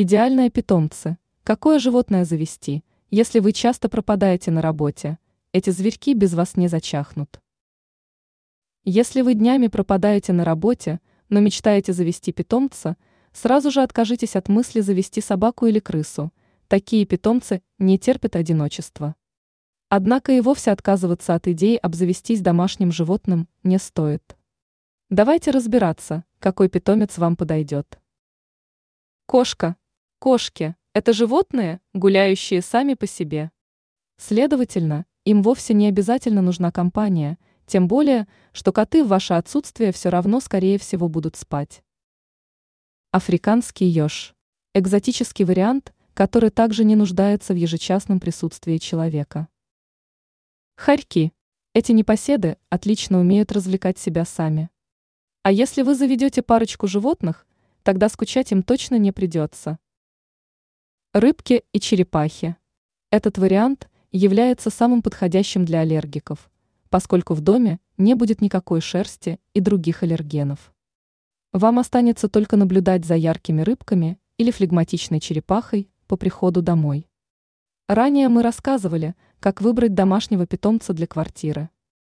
Идеальные питомцы. Какое животное завести, если вы часто пропадаете на работе? Эти зверьки без вас не зачахнут. Если вы днями пропадаете на работе, но мечтаете завести питомца, сразу же откажитесь от мысли завести собаку или крысу. Такие питомцы не терпят одиночества. Однако и вовсе отказываться от идеи обзавестись домашним животным не стоит. Давайте разбираться, какой питомец вам подойдет. Кошка. Кошки – это животные, гуляющие сами по себе. Следовательно, им вовсе не обязательно нужна компания, тем более, что коты в ваше отсутствие все равно, скорее всего, будут спать. Африканский еж – экзотический вариант, который также не нуждается в ежечасном присутствии человека. Хорьки – эти непоседы отлично умеют развлекать себя сами. А если вы заведете парочку животных, тогда скучать им точно не придется. Рыбки и черепахи. Этот вариант является самым подходящим для аллергиков, поскольку в доме не будет никакой шерсти и других аллергенов. Вам останется только наблюдать за яркими рыбками или флегматичной черепахой по приходу домой. Ранее мы рассказывали, как выбрать домашнего питомца для квартиры.